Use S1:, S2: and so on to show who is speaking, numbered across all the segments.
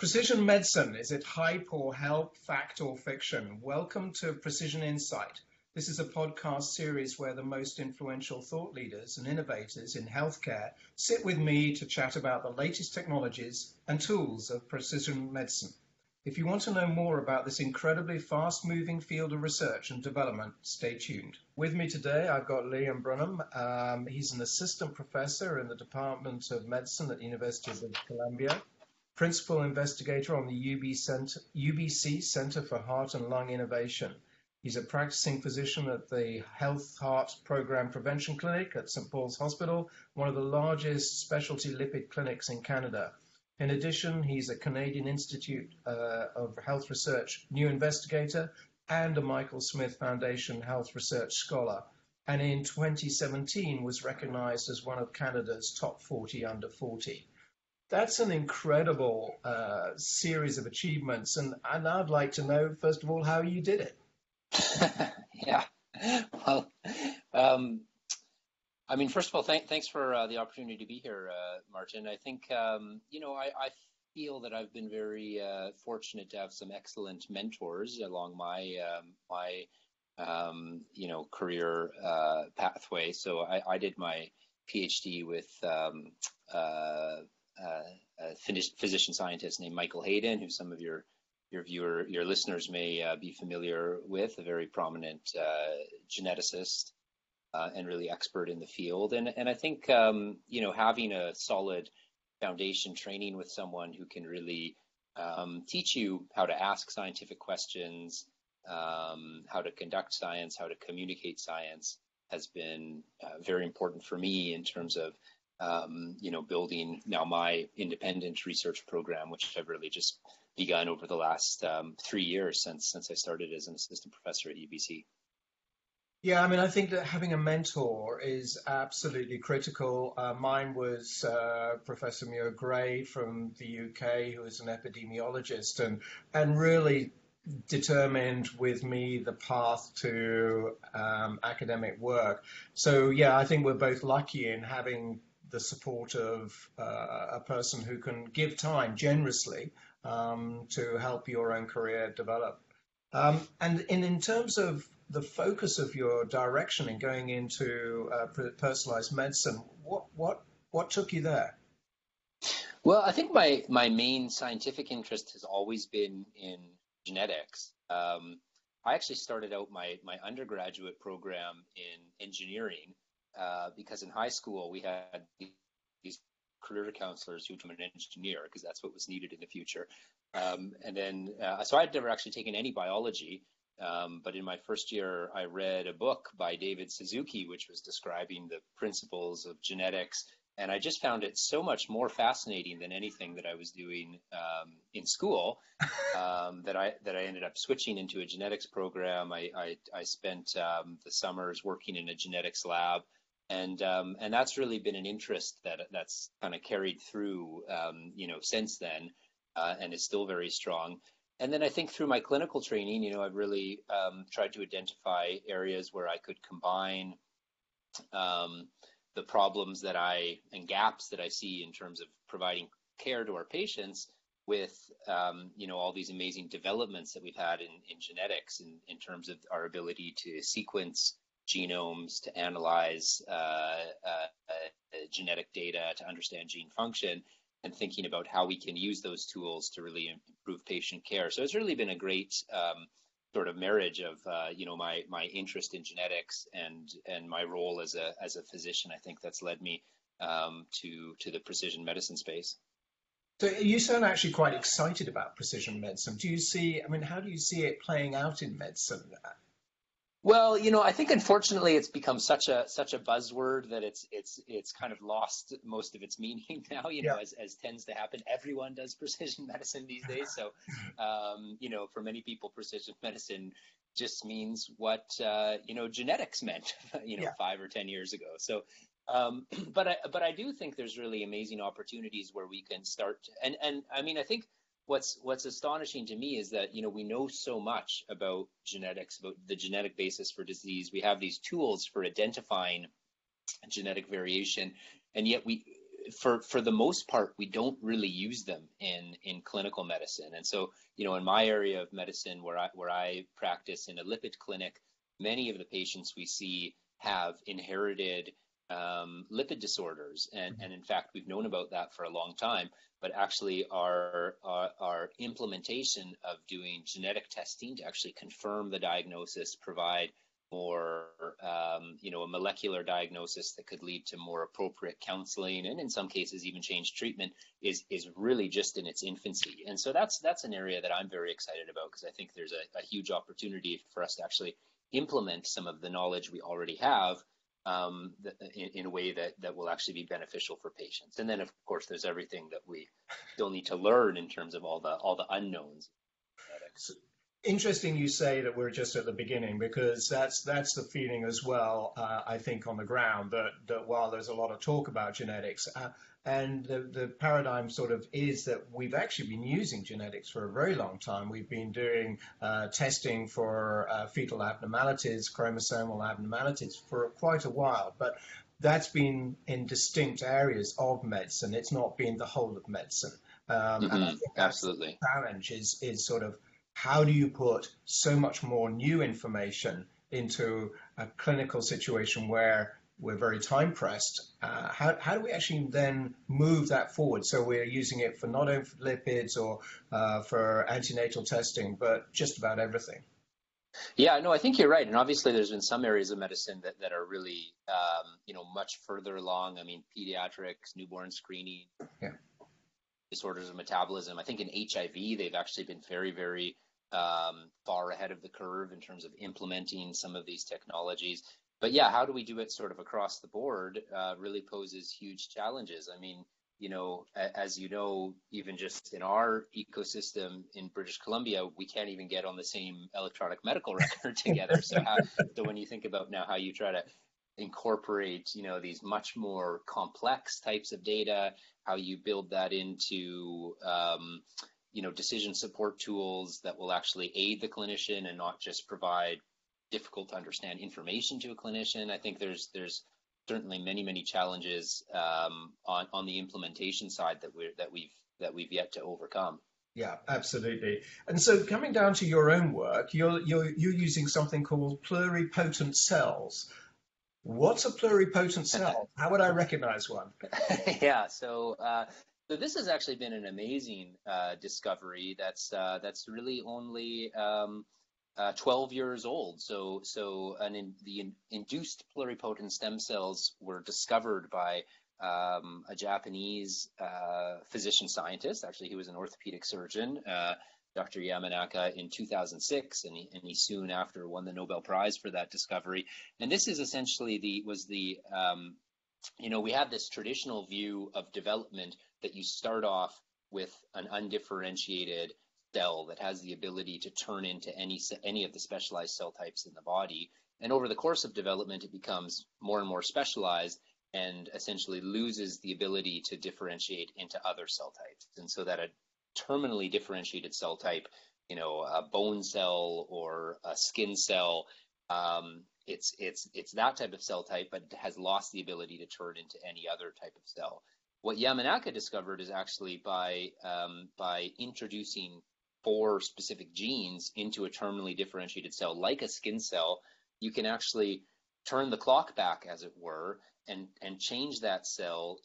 S1: Precision medicine, is it hype or help, fact or fiction? Welcome to Precision Insight. This is a podcast series where the most influential thought leaders and innovators in healthcare sit with me to chat about the latest technologies and tools of precision medicine. If you want to know more about this incredibly fast moving field of research and development, stay tuned. With me today, I've got Liam Brunham. Um, he's an assistant professor in the Department of Medicine at the University of Columbia principal investigator on the UB Center, UBC Center for Heart and Lung Innovation. He's a practicing physician at the Healthy Heart Program Prevention Clinic at St. Paul's Hospital, one of the largest specialty lipid clinics in Canada. In addition, he's a Canadian Institute uh, of Health Research new investigator and a Michael Smith Foundation Health Research Scholar, and in 2017 was recognized as one of Canada's top 40 under 40 that's an incredible uh, series of achievements, and, and I'd like to know first of all how you did it.
S2: yeah, well, um, I mean, first of all, th- thanks for uh, the opportunity to be here, uh, Martin. I think um, you know I, I, feel that I've been very uh, fortunate to have some excellent mentors along my um, my um, you know career uh, pathway. So I, I, did my PhD with um, uh, a physician scientist named Michael Hayden, who some of your your viewer your listeners may uh, be familiar with, a very prominent uh, geneticist uh, and really expert in the field. And and I think um, you know having a solid foundation training with someone who can really um, teach you how to ask scientific questions, um, how to conduct science, how to communicate science has been uh, very important for me in terms of um, you know, building now my independent research program, which I've really just begun over the last um, three years since since I started as an assistant professor at UBC.
S1: Yeah, I mean, I think that having a mentor is absolutely critical. Uh, mine was uh, Professor Muir Gray from the UK, who is an epidemiologist, and and really determined with me the path to um, academic work. So yeah, I think we're both lucky in having the support of uh, a person who can give time generously um, to help your own career develop. Um, and in, in terms of the focus of your direction in going into uh, personalized medicine, what, what, what took you there?
S2: Well, I think my, my main scientific interest has always been in genetics. Um, I actually started out my, my undergraduate program in engineering uh, because in high school we had these career counselors who become an engineer because that's what was needed in the future. Um, and then, uh, so I'd never actually taken any biology. Um, but in my first year, I read a book by David Suzuki, which was describing the principles of genetics. And I just found it so much more fascinating than anything that I was doing um, in school um, that I that I ended up switching into a genetics program. I I, I spent um, the summers working in a genetics lab and um, and that's really been an interest that that's kind of carried through um, you know since then uh, and is still very strong. And then I think through my clinical training you know I've really um, tried to identify areas where I could combine um, the problems that I and gaps that I see in terms of providing care to our patients with um, you know all these amazing developments that we've had in, in genetics in, in terms of our ability to sequence genomes to analyze uh, uh, uh, genetic data to understand gene function and thinking about how we can use those tools to really improve patient care. So it's really been a great um, sort of marriage of uh, you know my my interest in genetics and and my role as a as a physician. I think that's led me um, to to the precision medicine space.
S1: So you sound actually quite excited about precision medicine. Do you see? I mean, how do you see it playing out in medicine?
S2: Well, you know, I think unfortunately it's become such a such a buzzword that it's it's it's kind of lost most of its meaning now. You know, yeah. as as tends to happen, everyone does precision medicine these days. So, um, you know, for many people, precision medicine just means what uh, you know genetics meant, you know, yeah. five or ten years ago. So, um, but I but I do think there's really amazing opportunities where we can start. And and I mean, I think what's what's astonishing to me is that you know we know so much about genetics, about the genetic basis for disease. We have these tools for identifying genetic variation, and yet we for for the most part, we don't really use them in in clinical medicine. And so, you know, in my area of medicine, where I where I practice in a lipid clinic, many of the patients we see have inherited um, lipid disorders, and and in fact, we've known about that for a long time. But actually, our, our our implementation of doing genetic testing to actually confirm the diagnosis, provide more, um, you know, a molecular diagnosis that could lead to more appropriate counseling, and in some cases even change treatment, is is really just in its infancy. And so that's that's an area that I'm very excited about because I think there's a, a, huge opportunity for us to actually implement some of the knowledge we already have um, in, in, a way that that will actually be beneficial for patients. And then of course there's everything that we still need to learn in terms of all the all the unknowns.
S1: Interesting you say that we're just at the beginning because that's that's the feeling as well. Uh, I think on the ground that that while there's a lot of talk about genetics, uh, and the, the paradigm sort of is that we've actually been using genetics for a very long time. We've been doing uh, testing for uh, fetal abnormalities, chromosomal abnormalities for quite a while, but that's been in distinct areas of medicine. It's not been the whole of medicine.
S2: Um, mm-hmm. Absolutely.
S1: challenge is is sort of how do you put so much more new information into a clinical situation where we're very time pressed? Uh, how, how do we actually then move that forward? So we're using it for not only lipids or uh, for antenatal testing, but just about everything.
S2: Yeah, no, I think you're right. And obviously, there's been some areas of medicine that, that are really, um, you know, much further along. I mean, pediatrics, newborn screening,
S1: yeah.
S2: disorders of metabolism. I think in HIV, they've actually been very, very um, far ahead of the curve in terms of implementing some of these technologies. But yeah, how do we do it sort of across the board uh, really poses huge challenges. I mean, you know, as you know, even just in our ecosystem in British Columbia, we can't even get on the same electronic medical record together. so, how, so when you think about now how you try to incorporate, you know, these much more complex types of data, how you build that into, um, you know, decision support tools that will actually aid the clinician and not just provide difficult to understand information to a clinician. I think there's there's certainly many many challenges um, on on the implementation side that we that we've that we've yet to overcome.
S1: Yeah, absolutely. And so, coming down to your own work, you're you're you're using something called pluripotent cells. What's a pluripotent cell? How would I recognize one?
S2: yeah, so uh, so this has actually been an amazing uh, discovery. That's uh, that's really only um, uh, 12 years old. So so in, the in, induced pluripotent stem cells were discovered by um, a Japanese uh, physician scientist. Actually, he was an orthopedic surgeon. Uh, Dr. Yamanaka in 2006, and he, and he soon after won the Nobel Prize for that discovery. And this is essentially the was the um, you know we have this traditional view of development that you start off with an undifferentiated cell that has the ability to turn into any any of the specialized cell types in the body. And over the course of development, it becomes more and more specialized and essentially loses the ability to differentiate into other cell types. And so that a terminally differentiated cell type, you know, a bone cell or a skin cell, um, it's it's it's that type of cell type, but has lost the ability to turn into any other type of cell. What Yamanaka discovered is actually by um, by introducing four specific genes into a terminally differentiated cell, like a skin cell, you can actually turn the clock back, as it were, and and change that cell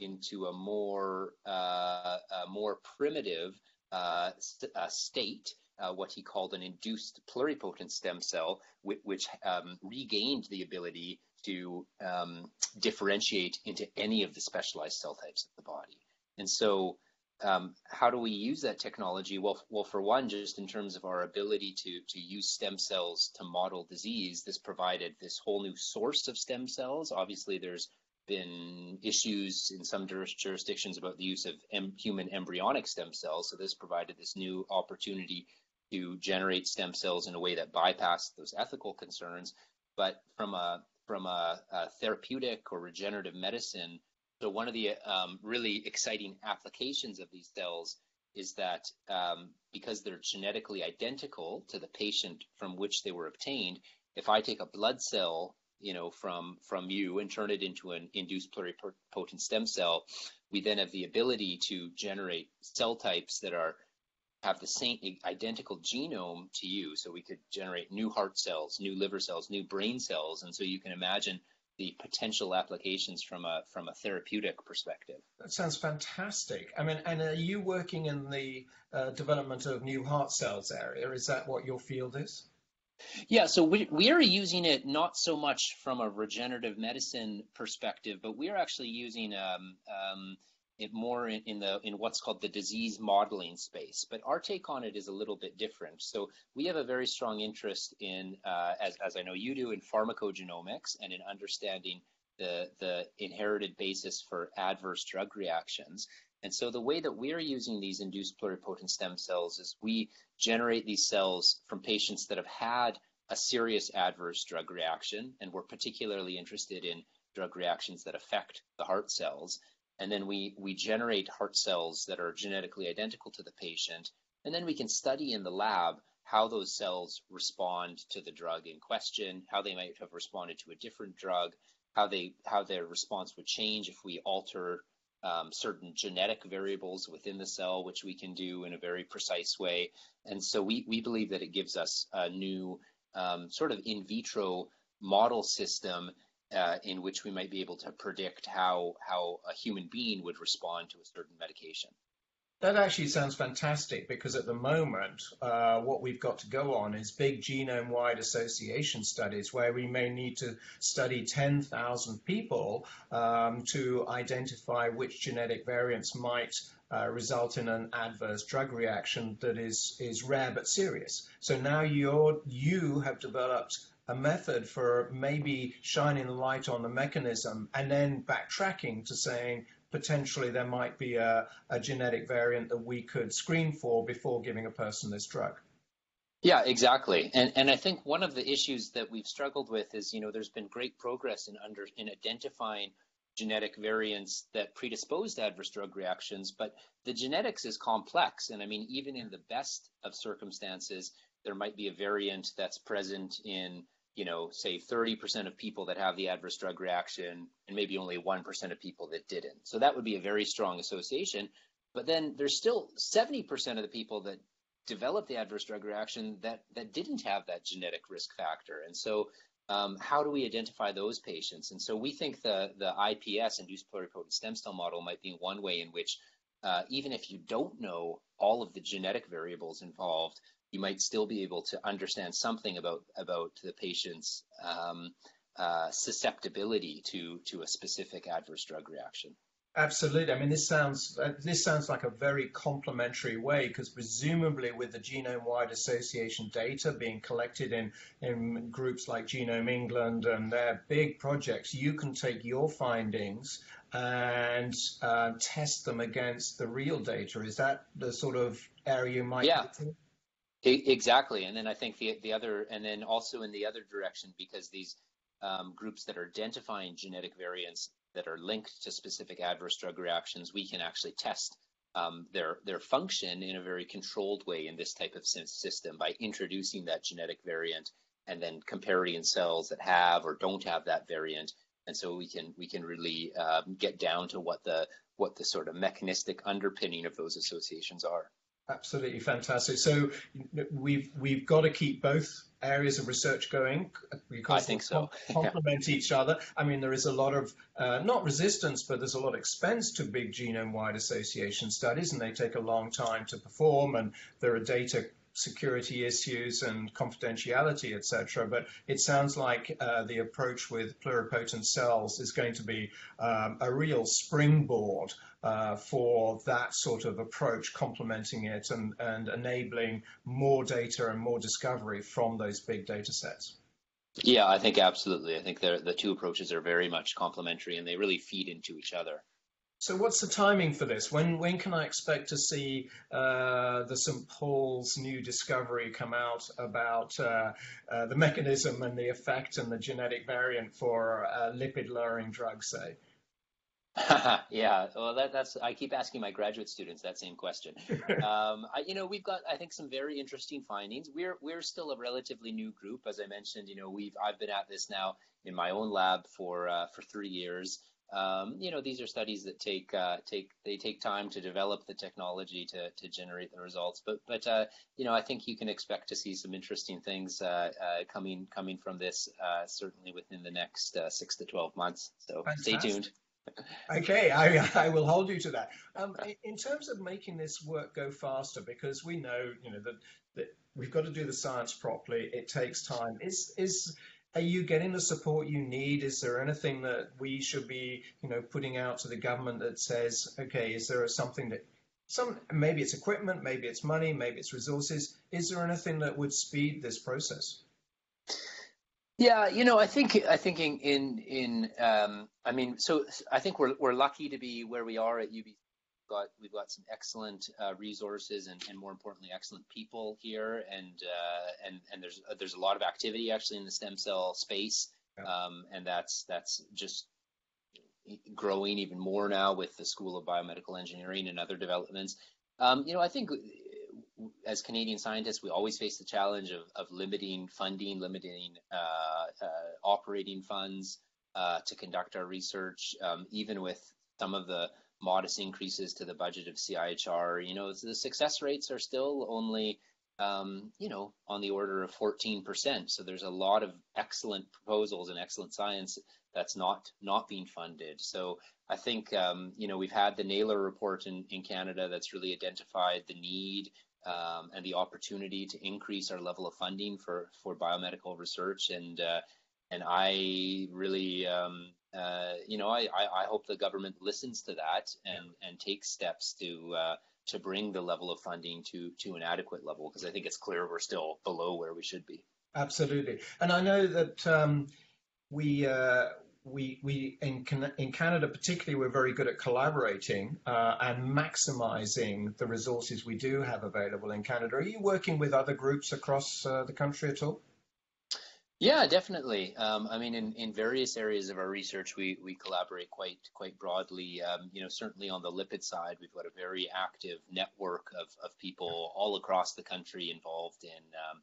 S2: into a more uh, a more primitive uh, st- uh, state, uh, what he called an induced pluripotent stem cell, which, which um, regained the ability to um, differentiate into any of the specialized cell types of the body. And so, um, how do we use that technology? Well, well, for one, just in terms of our ability to to use stem cells to model disease, this provided this whole new source of stem cells. Obviously, there's been issues in some jurisdictions about the use of em- human embryonic stem cells. So this provided this new opportunity to generate stem cells in a way that bypassed those ethical concerns. But from a from a, a therapeutic or regenerative medicine. So one of the um, really exciting applications of these cells is that um, because they're genetically identical to the patient from which they were obtained, if I take a blood cell you know, from from you and turn it into an induced pluripotent stem cell, we then have the ability to generate cell types that are have the same identical genome to you. So we could generate new heart cells, new liver cells, new brain cells, and so you can imagine the potential applications from a from a therapeutic perspective.
S1: That sounds fantastic. I mean, and are you working in the uh, development of new heart cells area? Is that what your field is?
S2: Yeah, so we, we are using it not so much from a regenerative medicine perspective, but we are actually using um, um, more in, in, the in what's called the disease modeling space. But our take on it is a little bit different. So we have a very strong interest in, uh, as as I know you do, in pharmacogenomics and in understanding the the inherited basis for adverse drug reactions. And so the way that we're using these induced pluripotent stem cells is we generate these cells from patients that have had a serious adverse drug reaction, and we're particularly interested in drug reactions that affect the heart cells. And then we, we generate heart cells that are genetically identical to the patient, and then we can study in the lab how those cells respond to the drug in question, how they might have responded to a different drug, how they how their response would change if we alter um, certain genetic variables within the cell, which we can do in a very precise way. And so we, we believe that it gives us a new um, sort of in vitro model system uh, in which we might be able to predict how, how a human being would respond to a certain medication.
S1: That actually sounds fantastic because at the moment, uh, what we've got to go on is big genome wide association studies where we may need to study 10,000 people um, to identify which genetic variants might uh, result in an adverse drug reaction that is, is rare but serious. So now you're, you have developed a method for maybe shining light on the mechanism and then backtracking to saying, potentially there might be a, a genetic variant that we could screen for before giving a person this drug.
S2: Yeah, exactly. And and I think one of the issues that we've struggled with is, you know, there's been great progress in under in identifying genetic variants that predispose to adverse drug reactions, but the genetics is complex. And I mean, even in the best of circumstances, there might be a variant that's present in you know, say 30% of people that have the adverse drug reaction and maybe only 1% of people that didn't. So that would be a very strong association. But then there's still 70% of the people that developed the adverse drug reaction that, that didn't have that genetic risk factor. And so um, how do we identify those patients? And so we think the, the IPS, induced pluripotent stem cell model, might be one way in which uh, even if you don't know all of the genetic variables involved, you might still be able to understand something about about the patient's um, uh, susceptibility to to a specific adverse drug reaction.
S1: Absolutely. I mean, this sounds uh, this sounds like a very complementary way because presumably with the genome-wide association data being collected in in groups like Genomics England and their big projects, you can take your findings and uh, test them against the real data. Is that the sort of area you might?
S2: Yeah. Exactly, and then I think the the other, and then also in the other direction, because these um, groups that are identifying genetic variants that are linked to specific adverse drug reactions, we can actually test um, their their function in a very controlled way in this type of system by introducing that genetic variant and then comparing cells that have or don't have that variant, and so we can we can really um, get down to what the what the sort of mechanistic underpinning of those associations are.
S1: Absolutely fantastic. So we've we've got to keep both areas of research going
S2: because I think so.
S1: complement
S2: yeah.
S1: each other. I mean, there is a lot of uh, not resistance, but there's a lot of expense to big genome-wide association studies, and they take a long time to perform, and there are data security issues and confidentiality, etc. But it sounds like uh, the approach with pluripotent cells is going to be um, a real springboard uh, for that sort of approach, complementing it and, and enabling more data and more discovery from those big data sets.
S2: Yeah, I think absolutely. I think the two approaches are very much complementary and they really feed into each other.
S1: So what's the timing for this? When when can I expect to see uh, the St. Paul's new discovery come out about uh, uh, the mechanism and the effect and the genetic variant for lipid lowering drugs, say?
S2: yeah, well, that, that's I keep asking my graduate students that same question. Um, I, you know, we've got I think some very interesting findings. We're we're still a relatively new group, as I mentioned. You know, we've I've been at this now in my own lab for uh, for three years. Um, you know, these are studies that take uh, take they take time to develop the technology to to generate the results. But but uh, you know, I think you can expect to see some interesting things uh, uh coming coming from this uh, certainly within the next uh, six to twelve months. So Fantastic. stay tuned.
S1: okay, I, I will hold you to that. Um, in terms of making this work go faster, because we know, you know, that, that we've got to do the science properly. It takes time. Is is are you getting the support you need? Is there anything that we should be, you know, putting out to the government that says, okay, is there something that some maybe it's equipment, maybe it's money, maybe it's resources. Is there anything that would speed this process?
S2: Yeah, you know, I think I think in in, um, I mean, so I think we're we're lucky to be where we are at UBC got we've got some excellent uh, resources and, and more importantly excellent people here and uh, and and there's uh, there's a lot of activity actually in the stem cell space yeah. um, and that's that's just growing even more now with the School of Biomedical Engineering and other developments. Um, you know, I think uh, as Canadian scientists, we always face the challenge of, of limiting funding, limiting uh, uh, operating funds to conduct our research, um, even with some of the modest increases to the budget of CIHR. You know, the success rates are still only, um, you know, on the order of 14%. So there's a lot of excellent proposals and excellent science that's not not being funded. So I think, um, you know, we've had the Naylor report in, in Canada that's really identified the need um, and the opportunity to increase our level of funding for, for biomedical research. And, uh, and I really um, uh, you know, I, I, I, hope the government listens to that and, and takes steps to uh, to bring the level of funding to to an adequate level because I think it's clear we're still below where we should be.
S1: Absolutely, and I know that um, we. Uh, we, we in, in Canada particularly we're very good at collaborating uh, and maximizing the resources we do have available in Canada. Are you working with other groups across uh, the country at all?
S2: Yeah, definitely. Um, I mean, in, in various areas of our research, we, we collaborate quite quite broadly. Um, you know, certainly on the lipid side, we've got a very active network of, of people all across the country involved in um,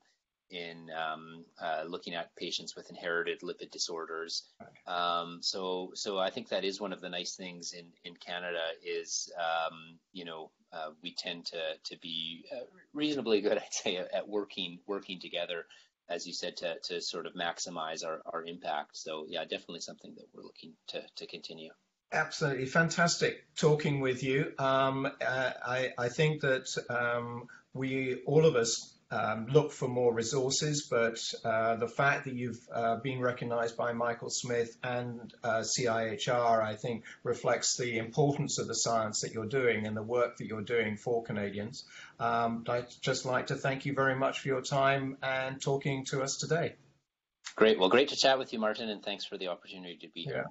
S2: in um, uh, looking at patients with inherited lipid disorders. Um, so so I think that is one of the nice things in, in Canada is um, you know uh, we tend to to be uh, reasonably good, I'd say, at working working together as you said, to, to sort of maximize our, our impact. So yeah, definitely something that we're looking to, to continue.
S1: Absolutely fantastic talking with you. Um, uh, I, I think that um, we all of us um, look for more resources, but uh, the fact that you've uh, been recognized by Michael Smith and uh, CIHR, I think, reflects the importance of the science that you're doing and the work that you're doing for Canadians. Um, I'd just like to thank you very much for your time and talking to us today.
S2: Great. Well, great to chat with you, Martin, and thanks for the opportunity to be here.